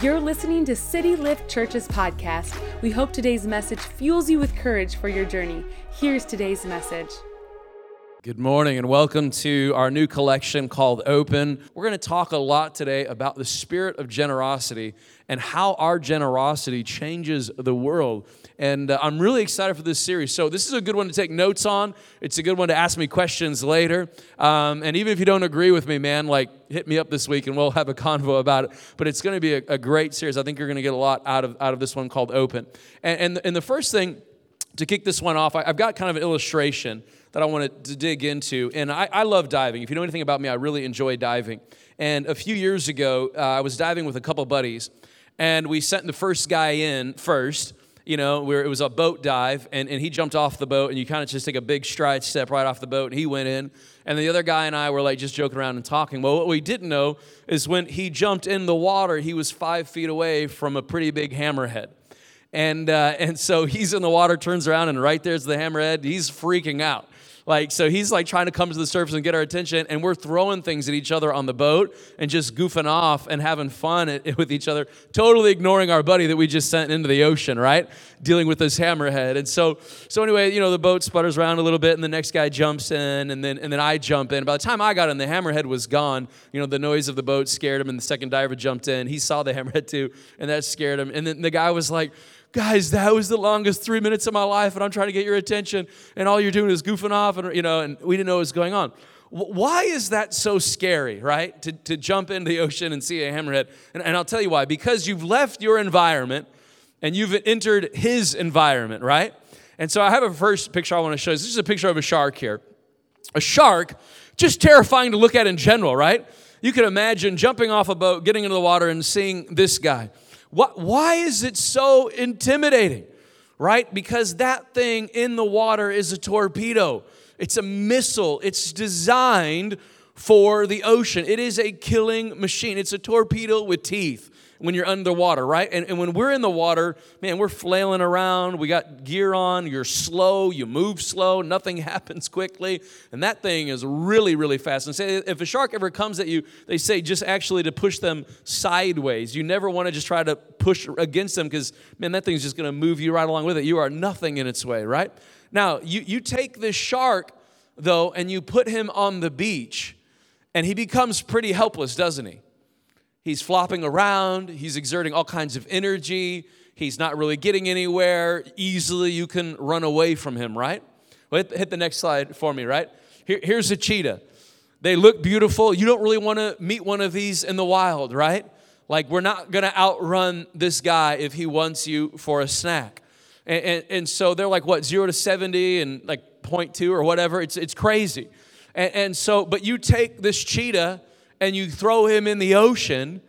You're listening to City Lift Church's podcast. We hope today's message fuels you with courage for your journey. Here's today's message. Good morning and welcome to our new collection called Open. We're going to talk a lot today about the spirit of generosity and how our generosity changes the world. And uh, I'm really excited for this series. So, this is a good one to take notes on. It's a good one to ask me questions later. Um, and even if you don't agree with me, man, like hit me up this week and we'll have a convo about it. But it's going to be a, a, great series. I think you're going to get a lot out of, out of this one called Open. And, and, and the first thing to kick this one off, I've got kind of an illustration that I wanted to dig into. And I, I, love diving. If you know anything about me, I really enjoy diving. And a few years ago, uh, I was diving with a couple buddies, and we sent the first guy in first. You know, where it was a boat dive, and, and he jumped off the boat, and you kind of just take a big stride step right off the boat, and he went in. And the other guy and I were like just joking around and talking. Well, what we didn't know is when he jumped in the water, he was five feet away from a pretty big hammerhead. And, uh, and so he's in the water, turns around, and right there's the hammerhead. He's freaking out. Like, so he's like trying to come to the surface and get our attention, and we're throwing things at each other on the boat and just goofing off and having fun with each other, totally ignoring our buddy that we just sent into the ocean, right? Dealing with this hammerhead. And so, so anyway, you know, the boat sputters around a little bit, and the next guy jumps in, and then and then I jump in. By the time I got in, the hammerhead was gone. You know, the noise of the boat scared him, and the second diver jumped in. He saw the hammerhead too, and that scared him. And then the guy was like, guys, that was the longest three minutes of my life, and I'm trying to get your attention, and all you're doing is goofing off, and you know, and we didn't know what was going on. Why is that so scary, right? To, to jump into the ocean and see a hammerhead. And, and I'll tell you why. Because you've left your environment and you've entered his environment, right? And so I have a first picture I want to show you. This is a picture of a shark here. A shark, just terrifying to look at in general, right? You can imagine jumping off a boat, getting into the water, and seeing this guy. What, why is it so intimidating? Right? Because that thing in the water is a torpedo, it's a missile, it's designed for the ocean. It is a killing machine, it's a torpedo with teeth when you're underwater, right? And, and when we're in the water, man, we're flailing around. We got gear on. You're slow. You move slow. Nothing happens quickly. And that thing is really, really fast. And say, if a shark ever comes at you, they say just actually to push them sideways. You never want to just try to push against them because, man, that thing's just going to move you right along with it. You are nothing in its way, right? Now, you, you take this shark, though, and you put him on the beach, and he becomes pretty helpless, doesn't he? He's flopping around, he's exerting all kinds of energy, he's not really getting anywhere. Easily you can run away from him, right? Well, hit, the next slide for me, right? Here, here's a cheetah. They look beautiful. You don't really want to meet one of these in the wild, right? Like, we're not going to outrun this guy if he wants you for a snack. And, and, and, so they're like, what, zero to 70 and like 0.2 or whatever? It's, it's crazy. And, and so, but you take this cheetah and you throw him in the ocean,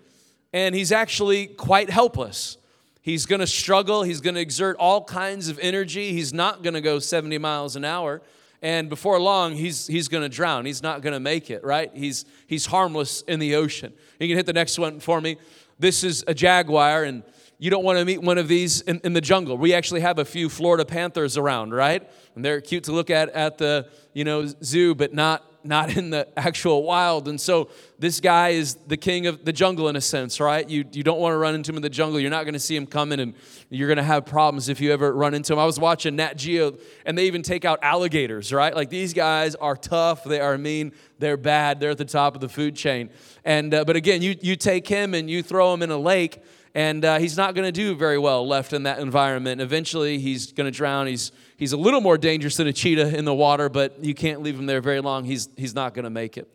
and he's actually quite helpless. He's going to struggle. He's going to exert all kinds of energy. He's not going to go 70 miles an hour. And before long, he's, he's going to drown. He's not going to make it, right? He's, he's harmless in the ocean. You can hit the next one for me. This is a jaguar, and you don't want to meet one of these in, in the jungle. We actually have a few Florida panthers around, right? And they're cute to look at at the you know zoo, but not not in the actual wild. And so this guy is the king of the jungle in a sense, right? You, you don't want to run into him in the jungle. You're not going to see him coming and you're going to have problems if you ever run into him. I was watching Nat Geo and they even take out alligators, right? Like these guys are tough, they are mean, they're bad, they're at the top of the food chain. And, uh, but again, you, you take him and you throw him in a lake and uh, he's not going to do very well left in that environment. Eventually, he's going to drown. He's he's a little more dangerous than a cheetah in the water, but you can't leave him there very long. He's he's not going to make it.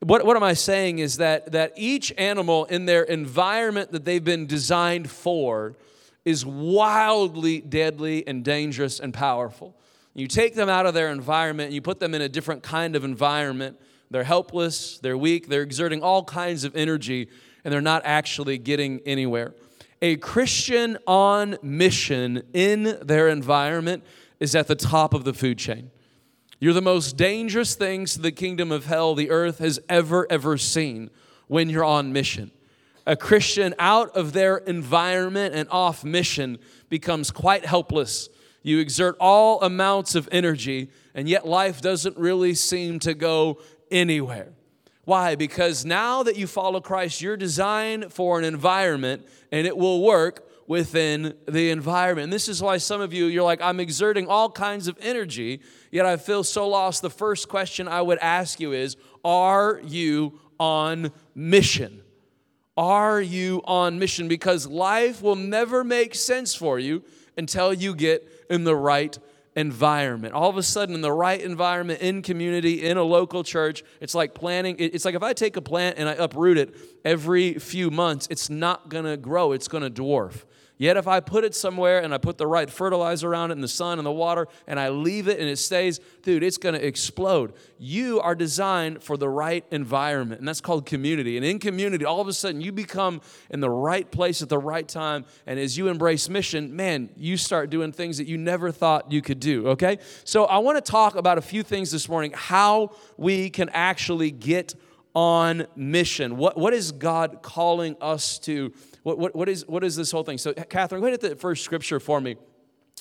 What, what am I saying is that, that each animal in their environment that they've been designed for is wildly deadly and dangerous and powerful. You take them out of their environment, and you put them in a different kind of environment. They're helpless, they're weak, they're exerting all kinds of energy and they're not actually getting anywhere. A Christian on mission in their environment is at the top of the food chain. You're the most dangerous things to the kingdom of hell the earth has ever, ever seen when you're on mission. A Christian out of their environment and off mission becomes quite helpless. You exert all amounts of energy, and yet life doesn't really seem to go anywhere. Why? Because now that you follow Christ, you're designed for an environment and it will work within the environment. And this is why some of you, you're like, I'm exerting all kinds of energy, yet I feel so lost. The first question I would ask you is Are you on mission? Are you on mission? Because life will never make sense for you until you get in the right environment. All of a sudden, in the right environment, in community, in a local church, it's like planting. It's like if I take a plant and I uproot it every few months, it's not gonna grow, it's gonna dwarf. Yet if I put it somewhere and I put the right fertilizer around it and the sun and the water and I leave it and it stays, dude, it's going to explode. You are designed for the right environment, and that's called community. And in community, all of a sudden you become in the right place at the right time. And as you embrace mission, man, you start doing things that you never thought you could do, okay? So I want to talk about a few things this morning how we can actually get on mission. What, what is God calling us to? What, what, what, is, what is this whole thing? So, Catherine, ahead at the first scripture for me.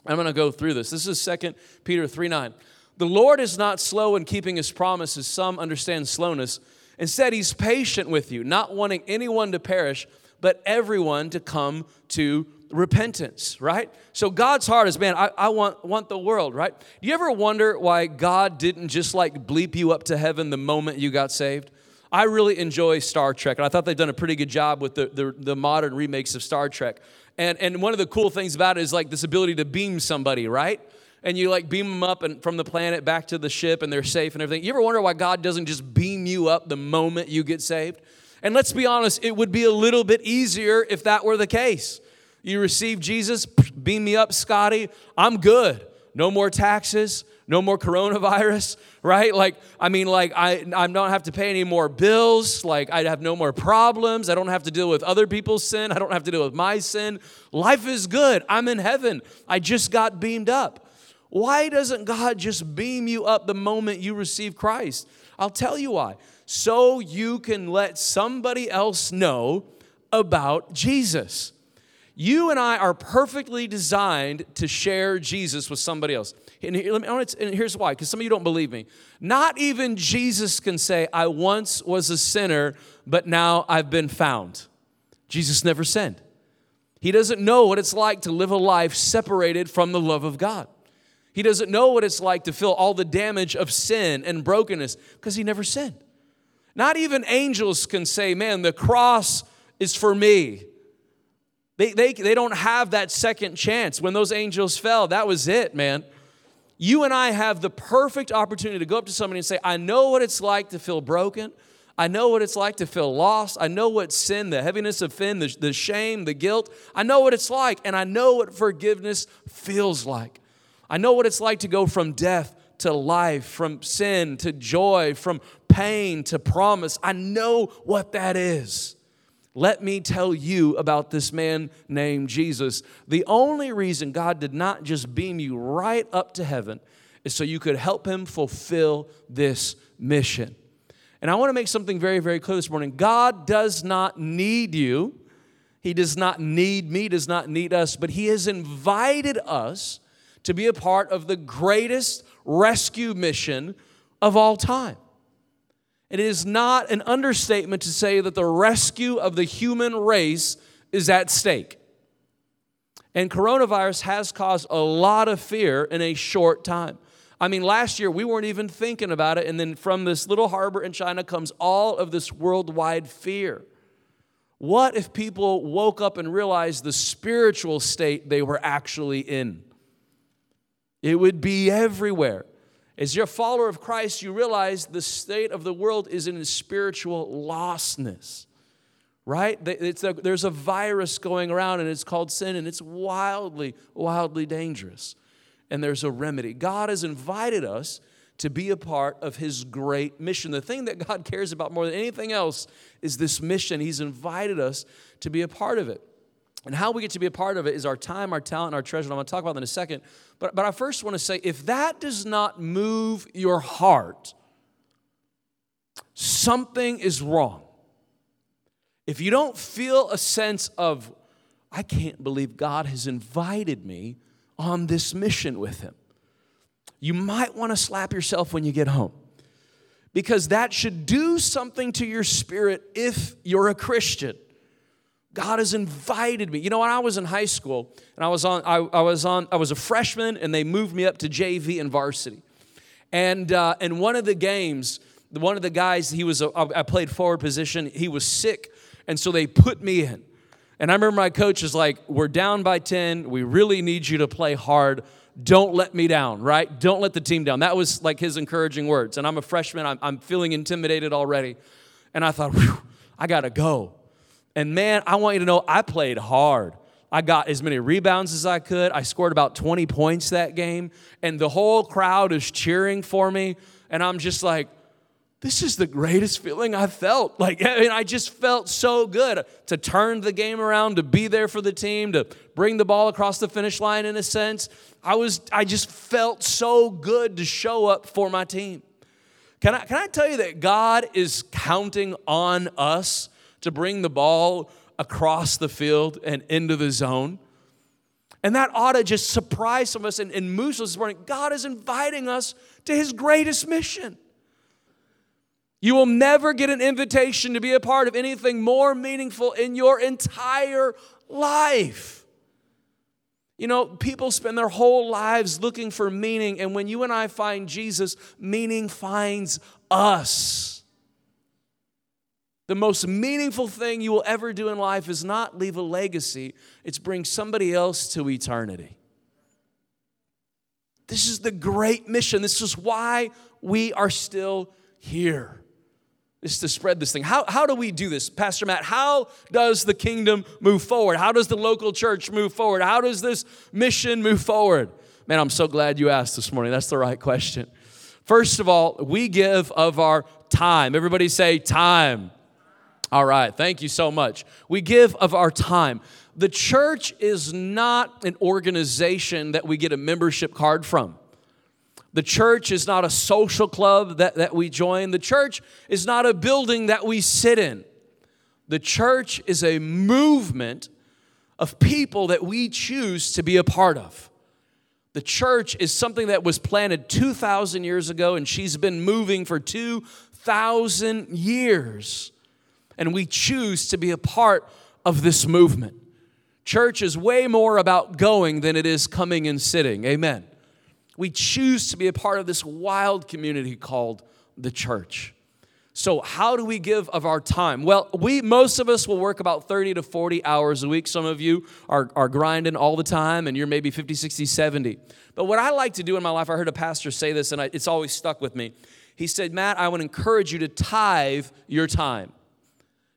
I'm going to go through this. This is 2 Peter 3 9. The Lord is not slow in keeping his promises, some understand slowness. Instead, he's patient with you, not wanting anyone to perish, but everyone to come to repentance, right? So God's heart is, man, I, I want, want the world, right? Do you ever wonder why God didn't just like bleep you up to heaven the moment you got saved? I really enjoy Star Trek, and I thought they've done a pretty good job with the, the, the, modern remakes of Star Trek. And, and one of the cool things about it is like this ability to beam somebody, right? And you like beam them up and from the planet back to the ship and they're safe and everything. You ever wonder why God doesn't just beam you up the moment you get saved? And let's be honest, it would be a little bit easier if that were the case. You receive Jesus, beam me up, Scotty. I'm good. No more taxes, no more coronavirus, right? Like, I mean, like, I, I don't have to pay any more bills. Like, I have no more problems. I don't have to deal with other people's sin. I don't have to deal with my sin. Life is good. I'm in heaven. I just got beamed up. Why doesn't God just beam you up the moment you receive Christ? I'll tell you why. So you can let somebody else know about Jesus. You and I are perfectly designed to share Jesus with somebody else. And, here, me, and here's why, because some of you don't believe me. Not even Jesus can say, I once was a sinner, but now I've been found. Jesus never sinned. He doesn't know what it's like to live a life separated from the love of God. He doesn't know what it's like to feel all the damage of sin and brokenness because he never sinned. Not even angels can say, Man, the cross is for me. They, they, they don't have that second chance. When those angels fell, that was it, man. You and I have the perfect opportunity to go up to somebody and say, I know what it's like to feel broken. I know what it's like to feel lost. I know what sin, the heaviness of sin, the, the shame, the guilt. I know what it's like, and I know what forgiveness feels like. I know what it's like to go from death to life, from sin to joy, from pain to promise. I know what that is. Let me tell you about this man named Jesus. The only reason God did not just beam you right up to heaven is so you could help him fulfill this mission. And I want to make something very, very clear this morning God does not need you. He does not need me, does not need us, but He has invited us to be a part of the greatest rescue mission of all time. It is not an understatement to say that the rescue of the human race is at stake. And coronavirus has caused a lot of fear in a short time. I mean, last year we weren't even thinking about it, and then from this little harbor in China comes all of this worldwide fear. What if people woke up and realized the spiritual state they were actually in? It would be everywhere. As you're a follower of Christ, you realize the state of the world is in spiritual lostness, right? A, there's a virus going around and it's called sin and it's wildly, wildly dangerous. And there's a remedy. God has invited us to be a part of His great mission. The thing that God cares about more than anything else is this mission. He's invited us to be a part of it. And how we get to be a part of it is our time, our talent, our treasure. And I'm going to talk about that in a second. But, but I first want to say if that does not move your heart, something is wrong. If you don't feel a sense of, I can't believe God has invited me on this mission with Him, you might want to slap yourself when you get home. because that should do something to your spirit if you're a Christian. God has invited me. You know, when I was in high school and I was on, I, I was on, I was a freshman, and they moved me up to JV and varsity. And uh, and one of the games, one of the guys, he was a, I played forward position. He was sick, and so they put me in. And I remember my coach was like, "We're down by ten. We really need you to play hard. Don't let me down, right? Don't let the team down." That was like his encouraging words. And I'm a freshman. I'm, I'm feeling intimidated already. And I thought, I gotta go. And man, I want you to know I played hard. I got as many rebounds as I could. I scored about 20 points that game, and the whole crowd is cheering for me. And I'm just like, this is the greatest feeling I've felt. Like, I, mean, I just felt so good to turn the game around, to be there for the team, to bring the ball across the finish line in a sense. I was, I just felt so good to show up for my team. Can I, can I tell you that God is counting on us to bring the ball across the field and into the zone. And that ought to just surprise some of us and, and us this morning. God is inviting us to his greatest mission. You will never get an invitation to be a part of anything more meaningful in your entire life. You know, people spend their whole lives looking for meaning, and when you and I find Jesus, meaning finds us. The most meaningful thing you will ever do in life is not leave a legacy, it's bring somebody else to eternity. This is the great mission. This is why we are still here. Is to spread this thing. How, how do we do this, Pastor Matt? How does the kingdom move forward? How does the local church move forward? How does this mission move forward? Man, I'm so glad you asked this morning. That's the right question. First of all, we give of our time. Everybody say time. All right, thank you so much. We give of our time. The church is not an organization that we get a membership card from. The church is not a social club that, that we join. The church is not a building that we sit in. The church is a movement of people that we choose to be a part of. The church is something that was planted 2,000 years ago, and she's been moving for 2,000 years and we choose to be a part of this movement. Church is way more about going than it is coming and sitting. Amen. We choose to be a part of this wild community called the church. So, how do we give of our time? Well, we most of us will work about 30 to 40 hours a week. Some of you are, are grinding all the time, and you're maybe 50, 60, 70. But what I like to do in my life, I heard a pastor say this, and I, it's always stuck with me. He said, Matt, I would encourage you to tithe your time.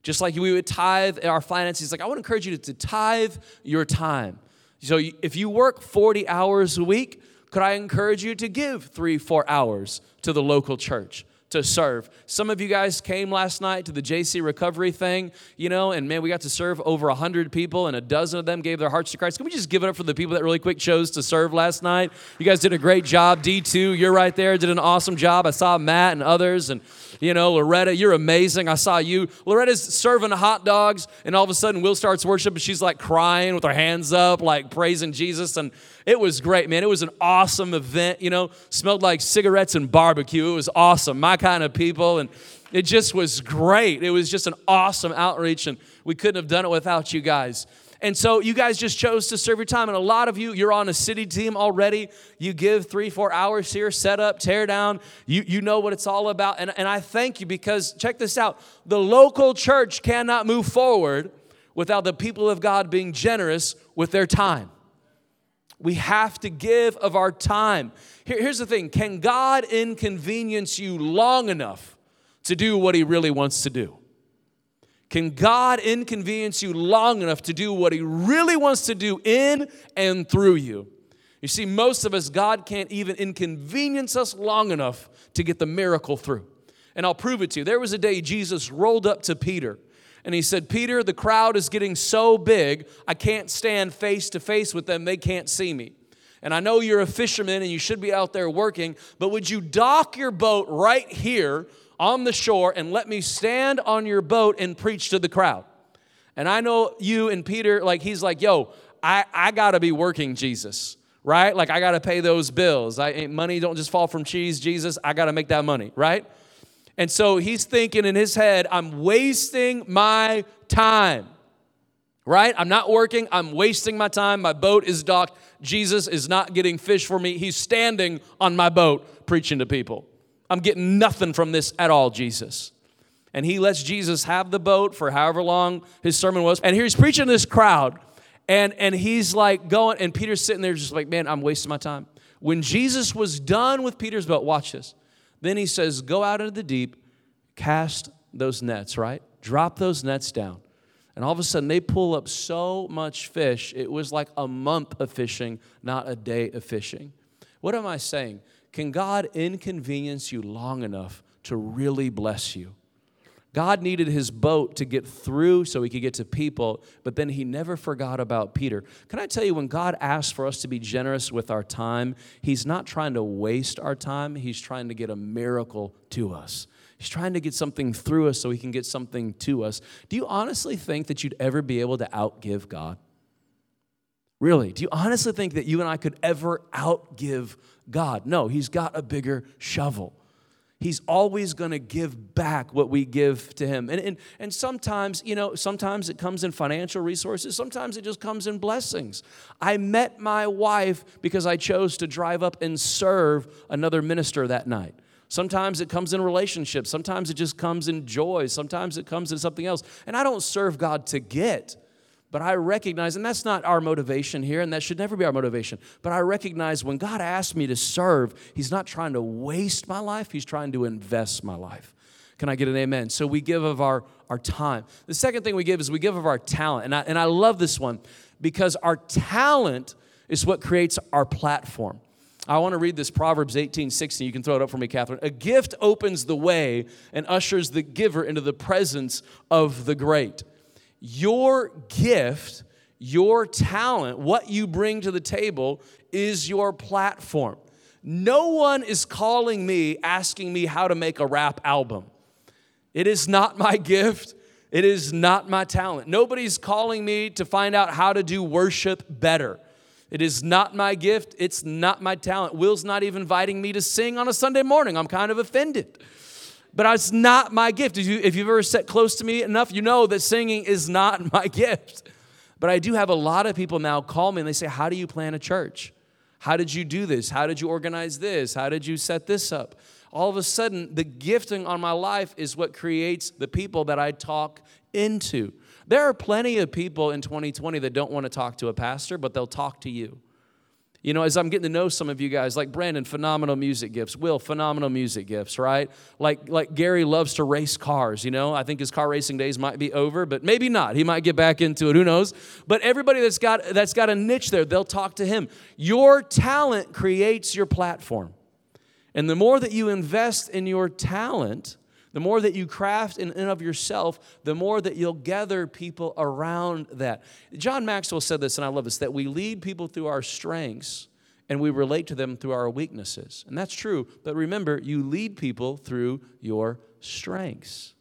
Just like we would tithe our finances, like I would encourage you to, tithe your time. So if you work 40 hours a week, could I encourage you to give three, four hours to the local church? to serve. Some of you guys came last night to the JC recovery thing, you know, and man, we got to serve over 100 people, and a dozen of them gave their hearts to Christ. Can we just give it up for the people that really quick chose to serve last night? You guys did a great job. D2, you're right there, did an awesome job. I saw Matt and others, and, you know, Loretta, you're amazing. I saw you. Loretta's serving hot dogs, and all of a sudden, Will starts worship, and she's like crying with her hands up, like praising Jesus. And it was great, man. It was an awesome event, you know, smelled like cigarettes and barbecue. It was awesome. My kind of people. And it just was great. It was just an awesome outreach, and we couldn't have done it without you guys. And so you guys just chose to serve your time. And a lot of you, you're on a city team already. You give three, four hours here, set up, tear down. You, you know what it's all about. And, and I thank you because check this out the local church cannot move forward without the people of God being generous with their time. We have to give of our time. Here, here's the thing can God inconvenience you long enough to do what He really wants to do? Can God inconvenience you long enough to do what He really wants to do in and through you? You see, most of us, God can't even inconvenience us long enough to get the miracle through. And I'll prove it to you. There was a day Jesus rolled up to Peter and he said, Peter, the crowd is getting so big, I can't stand face to face with them. They can't see me. And I know you're a fisherman and you should be out there working, but would you dock your boat right here on the shore and let me stand on your boat and preach to the crowd? And I know you and Peter, like, he's like, yo, I, I gotta be working, Jesus, right? Like, I gotta pay those bills. I, eh, money don't just fall from cheese, Jesus. I gotta make that money, right? And so he's thinking in his head, I'm wasting my time, right? I'm not working, I'm wasting my time. My boat is docked. Jesus is not getting fish for me. He's standing on my boat preaching to people. I'm getting nothing from this at all, Jesus. And he lets Jesus have the boat for however long his sermon was. And here he's preaching to this crowd. And, and he's like going, and Peter's sitting there just like, man, I'm wasting my time. When Jesus was done with Peter's boat, watch this. Then he says, Go out into the deep, cast those nets, right? Drop those nets down. And all of a sudden, they pull up so much fish, it was like a month of fishing, not a day of fishing. What am I saying? Can God inconvenience you long enough to really bless you? God needed his boat to get through so he could get to people, but then he never forgot about Peter. Can I tell you, when God asks for us to be generous with our time, he's not trying to waste our time, he's trying to get a miracle to us. He's trying to get something through us so he can get something to us. Do you honestly think that you'd ever be able to outgive God? Really? Do you honestly think that you and I could ever outgive God? No, he's got a bigger shovel he's always going to give back what we give to him. And, and, and sometimes, you know, sometimes it comes in financial resources, sometimes it just comes in blessings. I met my wife because I chose to drive up and serve another minister that night. Sometimes it comes in relationships. Sometimes it just comes in joy. Sometimes it comes in something else. And I don't serve God to get. But I recognize, and that's not our motivation here, and that should never be our motivation. But I recognize when God asks me to serve, He's not trying to waste my life, He's trying to invest my life. Can I get an amen? So we give of our, our time. The second thing we give is we give of our talent. And I, and I love this one because our talent is what creates our platform. I want to read this Proverbs 18 16. You can throw it up for me, Catherine. A gift opens the way and ushers the giver into the presence of the great. Your gift, your talent, what you bring to the table is your platform. No one is calling me asking me how to make a rap album. It is not my gift. It is not my talent. Nobody's calling me to find out how to do worship better. It is not my gift. It's not my talent. Will's not even inviting me to sing on a Sunday morning. I'm kind of offended but it's not my gift. If, you, you've ever sat close to me enough, you know that singing is not my gift. But I do have a lot of people now call me and they say, How do you plan a church? How did you do this? How did you organize this? How did you set this up? All of a sudden, the gifting on my life is what creates the people that I talk into. There are plenty of people in 2020 that don't want to talk to a pastor, but they'll talk to you. You know, as I'm getting to know some of you guys, like Brandon, phenomenal music gifts. Will, phenomenal music gifts, right? Like, like Gary loves to race cars, you know. I think his car racing days might be over, but maybe not. He might get back into it, who knows? But everybody that's got that's got a niche there, they'll talk to him. Your talent creates your platform. And the more that you invest in your talent, the more that you craft in and of yourself, the more that you'll gather people around that. John Maxwell said this, and I love this that we lead people through our strengths and we relate to them through our weaknesses. And that's true, but remember, you lead people through your strengths.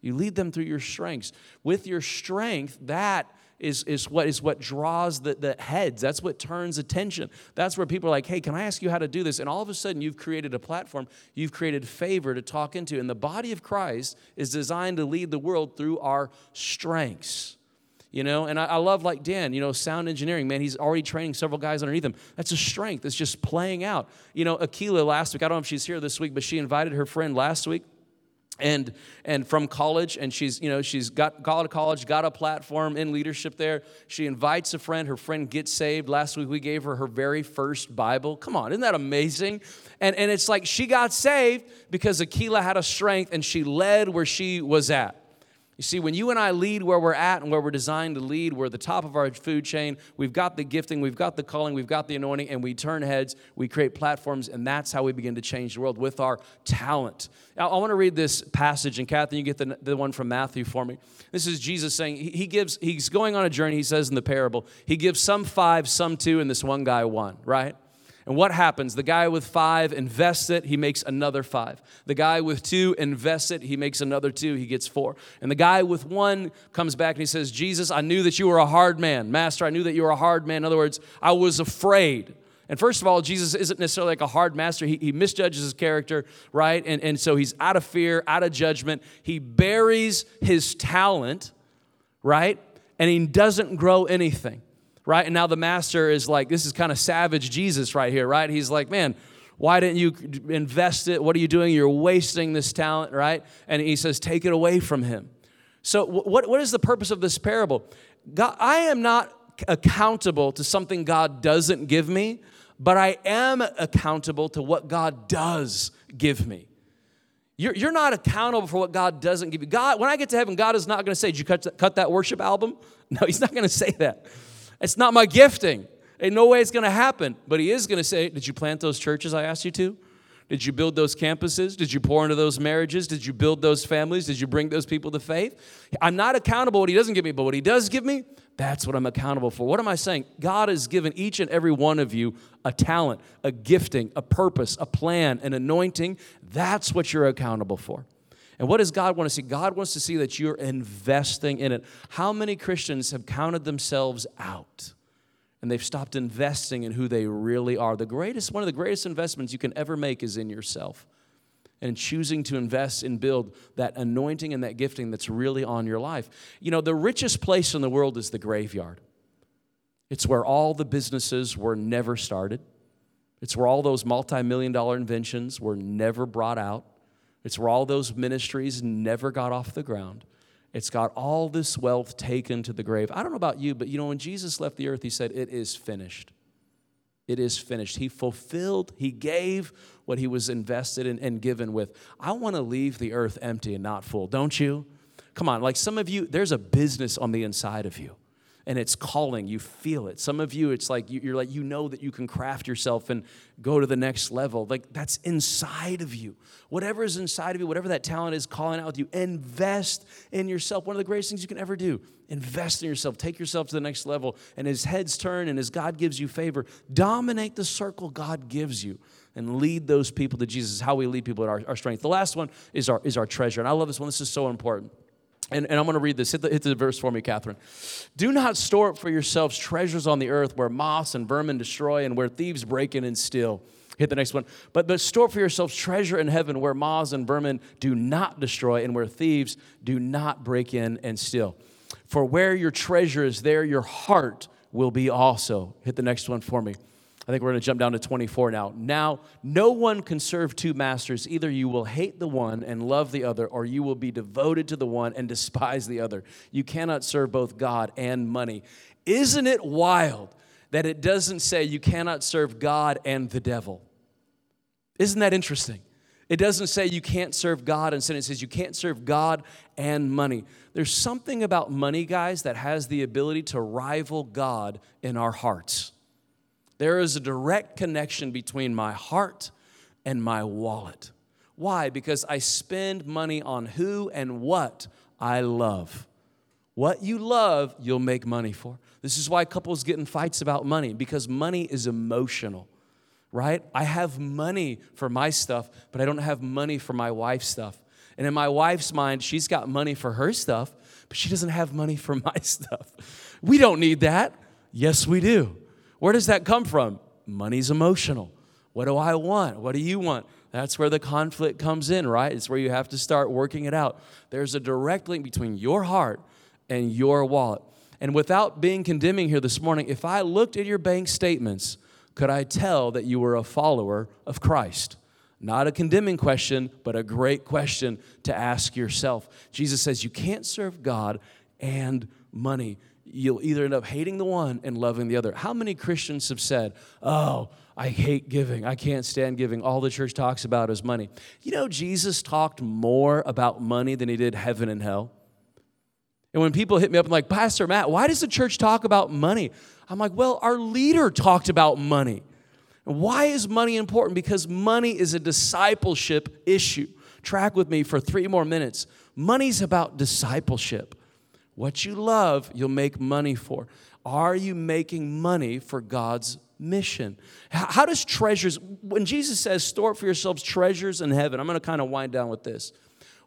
You lead them through your strengths. With your strength, that is, is, what, is what draws the, the heads. That's what turns attention. That's where people are like, hey, can I ask you how to do this? And all of a sudden, you've created a platform, you've created favor to talk into. And the body of Christ is designed to lead the world through our strengths. You know, and I, I love like Dan, you know, sound engineering, man, he's already training several guys underneath him. That's a strength. It's just playing out. You know, Akila last week, I don't know if she's here this week, but she invited her friend last week and and from college and she's you know she's got gone to college got a platform in leadership there. She invites a friend her friend gets saved. Last week we gave her her very first bible. Come on isn't that amazing? And and it's like she got saved because Akila had a strength and she led where she was at you see, when you and I lead where we're at and where we're designed to lead, we're at the top of our food chain. We've got the gifting, we've got the calling, we've got the anointing, and we turn heads, we create platforms, and that's how we begin to change the world with our talent. Now, I want to read this passage, and Kathy, you get the, the one from Matthew for me. This is Jesus saying, he gives, he's going on a journey, he says in the parable, he gives some five, some two, and this one guy one, right? And what happens? The guy with five invests it, he makes another five. The guy with two invests it, he makes another two, he gets four. And the guy with one comes back and he says, Jesus, I knew that you were a hard man. Master, I knew that you were a hard man. In other words, I was afraid And first of all, Jesus isn't necessarily like a hard master. He, he misjudges his character, right? And, and so he's out of fear, out of judgment. He buries his talent, right? And he doesn't grow anything, right? And now the master is like, this is kind of savage Jesus right here, right? He's like, man, why didn't you invest it? What are you doing? You're wasting this talent, right? And he says, take it away from him. So, what, what is the purpose of this parable? God, I am not accountable to something God doesn't give me, but I am accountable to what God does give me. You're, you're not accountable for what God doesn't give you. God, when I get to heaven, God is not going to say, Did you cut, cut that worship album? No, He's not going to say that. It's not my gifting. Ain't no way it's going to happen. But He is going to say, Did you plant those churches I asked you to? Did you build those campuses? Did you pour into those marriages? Did you build those families? Did you bring those people to faith? I'm not accountable what he doesn't give me, but what he does give me, that's what I'm accountable for. What am I saying? God has given each and every one of you a talent, a gifting, a purpose, a plan, an anointing. That's what you're accountable for. And what does God want to see? God wants to see that you're investing in it. How many Christians have counted themselves out? and they've stopped investing in who they really are. The greatest, one of the greatest investments you can ever make is in yourself. And choosing to invest and build that anointing and that gifting that's really on your life. You know, the richest place in the world is the graveyard. It's where all the businesses were never started. It's where all those multi million dollar inventions were never brought out. It's where all those ministries never got off the ground. It's got all this wealth taken to the grave. I don't know about you, but you know, when Jesus left the earth, he said, It is finished. It is finished. He fulfilled, he gave what he was invested in and given with. I want to leave the earth empty and not full, don't you? Come on, like some of you, there's a business on the inside of you and it's calling. You feel it. Some of you, it's like you're like, you know that you can craft yourself and go to the next level. Like that's inside of you. Whatever is inside of you, whatever that talent is calling out with you, invest in yourself. One of the greatest things you can ever do. Invest in yourself. Take yourself to the next level. And as heads turn and as God gives you favor, dominate the circle God gives you and lead those people to Jesus. How we lead people in our, our strength. The last one is our, is our treasure. And I love this one. This is so important. And, and I'm going to read this. Hit the, hit the verse for me, Catherine. Do not store up for yourselves treasures on the earth where moths and vermin destroy and where thieves break in and steal. Hit the next one. But, but store for yourselves treasure in heaven where moths and vermin do not destroy and where thieves do not break in and steal. For where your treasure is, there your heart will be also. Hit the next one for me. I think we're going to jump down to 24 now. Now, no one can serve two masters. Either you will hate the one and love the other, or you will be devoted to the one and despise the other. You cannot serve both God and money. Isn't it wild that it doesn't say you cannot serve God and the devil? Isn't that interesting? It doesn't say you can't serve God and sin. It says you can't serve God and money. There's something about money, guys, that has the ability to rival God in our hearts. There is a direct connection between my heart and my wallet. Why? Because I spend money on who and what I love. What you love, you'll make money for. This is why couples get in fights about money because money is emotional, right? I have money for my stuff, but I don't have money for my wife's stuff. And in my wife's mind, she's got money for her stuff, but she doesn't have money for my stuff. We don't need that. Yes, we do. Where does that come from? Money's emotional. What do I want? What do you want? That's where the conflict comes in, right? It's where you have to start working it out. There's a direct link between your heart and your wallet. And without being condemning here this morning, if I looked at your bank statements, could I tell that you were a follower of Christ? Not a condemning question, but a great question to ask yourself. Jesus says you can't serve God and money you'll either end up hating the one and loving the other. How many Christians have said, Oh, I hate giving. I can't stand giving. All the church talks about is money. You know, Jesus talked more about money than he did heaven and hell. And when people hit me up and like, Pastor Matt, why does the church talk about money? I'm like, well, our leader talked about money. Why is money important? Because money is a discipleship issue. Track with me for three more minutes. Money's about discipleship. What you love, you'll make money for. Are you making money for God's mission? How does treasures, when Jesus says, store for yourselves treasures in heaven, I'm going to kind of wind down with this.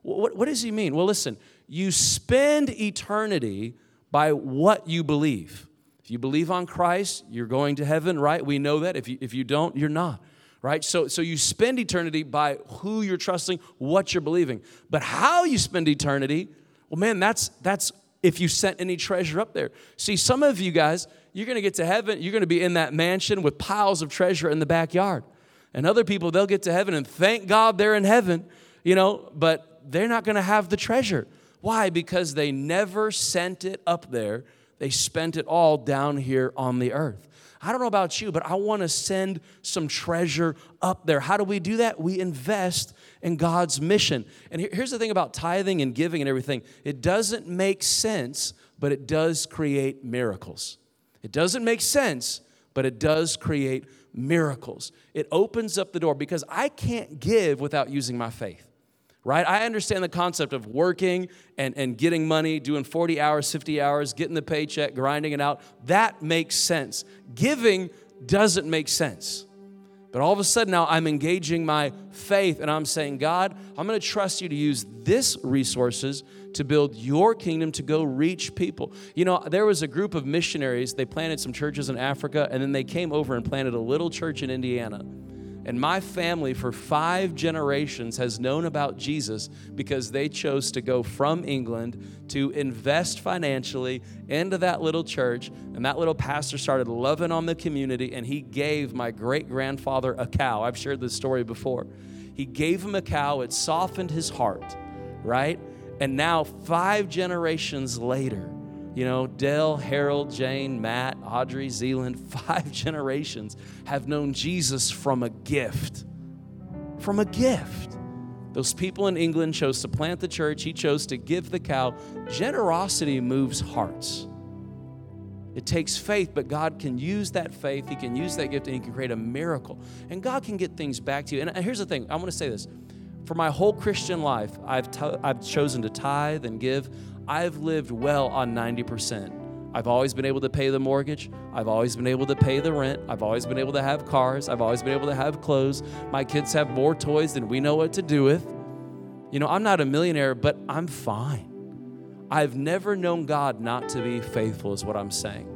What, what does he mean? Well, listen, you spend eternity by what you believe. If you believe on Christ, you're going to heaven, right? We know that. If you, if you don't, you're not right? So, so you spend eternity by who you're trusting, what you're believing. But how you spend eternity, well, man, that's that's if you sent any treasure up there. See, some of you guys, you're gonna get to heaven, you're gonna be in that mansion with piles of treasure in the backyard. And other people, they'll get to heaven and thank God they're in heaven, you know, but they're not gonna have the treasure. Why? Because they never sent it up there. They spent it all down here on the earth. I don't know about you, but I want to send some treasure up there. How do we do that? We invest in God's mission. And here's the thing about tithing and giving and everything it doesn't make sense, but it does create miracles. It doesn't make sense, but it does create miracles. It opens up the door because I can't give without using my faith right? I understand the concept of working and, and getting money, doing 40 hours, 50 hours, getting the paycheck, grinding it out. That makes sense. Giving doesn't make sense. But all of a sudden now I'm engaging my faith and I'm saying, God, I'm going to trust you to use this resources to build your kingdom to go reach people. You know, there was a group of missionaries, they planted some churches in Africa and then they came over and planted a little church in Indiana. And my family, for five generations, has known about Jesus because they chose to go from England to invest financially into that little church. And that little pastor started loving on the community, and he gave my great grandfather a cow. I've shared this story before. He gave him a cow, it softened his heart, right? And now, five generations later, you know, Dell, Harold, Jane, Matt, Audrey, Zealand, five generations have known Jesus from a gift. From a gift. Those people in England chose to plant the church, he chose to give the cow. Generosity moves hearts. It takes faith, but God can use that faith, He can use that gift, and He can create a miracle. And God can get things back to you. And here's the thing I want to say this. For my whole Christian life, I've, t- I've chosen to tithe and give. I've lived well on 90%. I've always been able to pay the mortgage. I've always been able to pay the rent. I've always been able to have cars. I've always been able to have clothes. My kids have more toys than we know what to do with. You know, I'm not a millionaire, but I'm fine. I've never known God not to be faithful, is what I'm saying.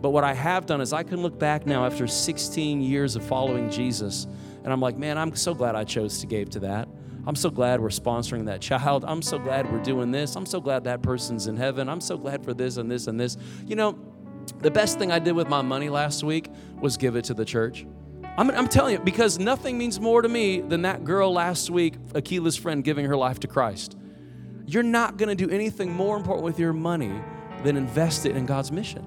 But what I have done is I can look back now after 16 years of following Jesus, and I'm like, man, I'm so glad I chose to give to that. I'm so glad we're sponsoring that child. I'm so glad we're doing this. I'm so glad that person's in heaven. I'm so glad for this and this and this. You know, the best thing I did with my money last week was give it to the church. I'm, I'm telling you, because nothing means more to me than that girl last week, Akila's friend, giving her life to Christ. You're not going to do anything more important with your money than invest it in God's mission.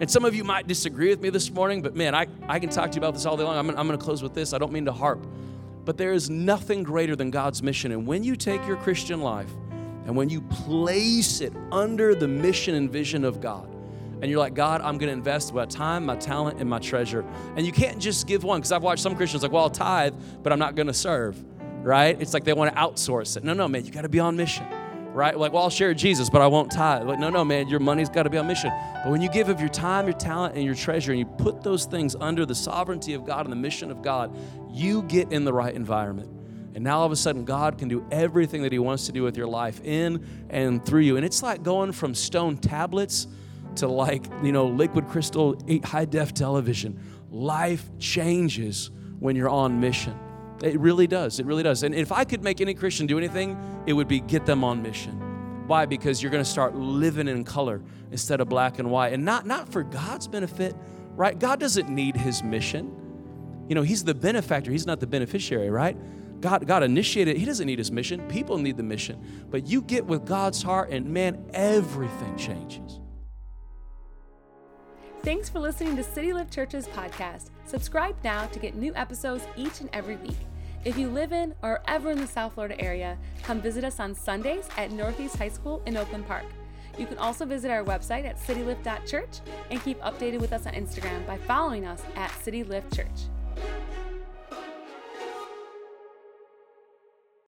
And some of you might disagree with me this morning, but man, I, I can talk to you about this all day long. I'm, I'm going to close with this. I don't mean to harp. But there is nothing greater than God's mission. And when you take your Christian life and when you place it under the mission and vision of God, and you're like, God, I'm going to invest my time, my talent, and my treasure. And you can't just give one, because I've watched some Christians like, well, I'll tithe, but I'm not going to serve, right? It's like they want to outsource it. No, no, man, you got to be on mission right? Like, well, I'll share Jesus, but I won't tithe. Like, no, no, man, your money's got to be on mission. But when you give of your time, your talent, and your treasure, and you put those things under the sovereignty of God and the mission of God, you get in the right environment. And now all of a sudden, God can do everything that He wants to do with your life in and through you. And it's like going from stone tablets to like, you know, liquid crystal high def television. Life changes when you're on mission. It really does. It really does. And if I could make any Christian do anything, it would be get them on mission. Why? Because you're going to start living in color instead of black and white. And not, not for God's benefit, right? God doesn't need his mission. You know, he's the benefactor, he's not the beneficiary, right? God, God initiated, he doesn't need his mission. People need the mission. But you get with God's heart, and man, everything changes. Thanks for listening to City Lift Church's podcast. Subscribe now to get new episodes each and every week. If you live in or ever in the South Florida area, come visit us on Sundays at Northeast High School in Oakland Park. You can also visit our website at citylift.church and keep updated with us on Instagram by following us at City Lift Church thank you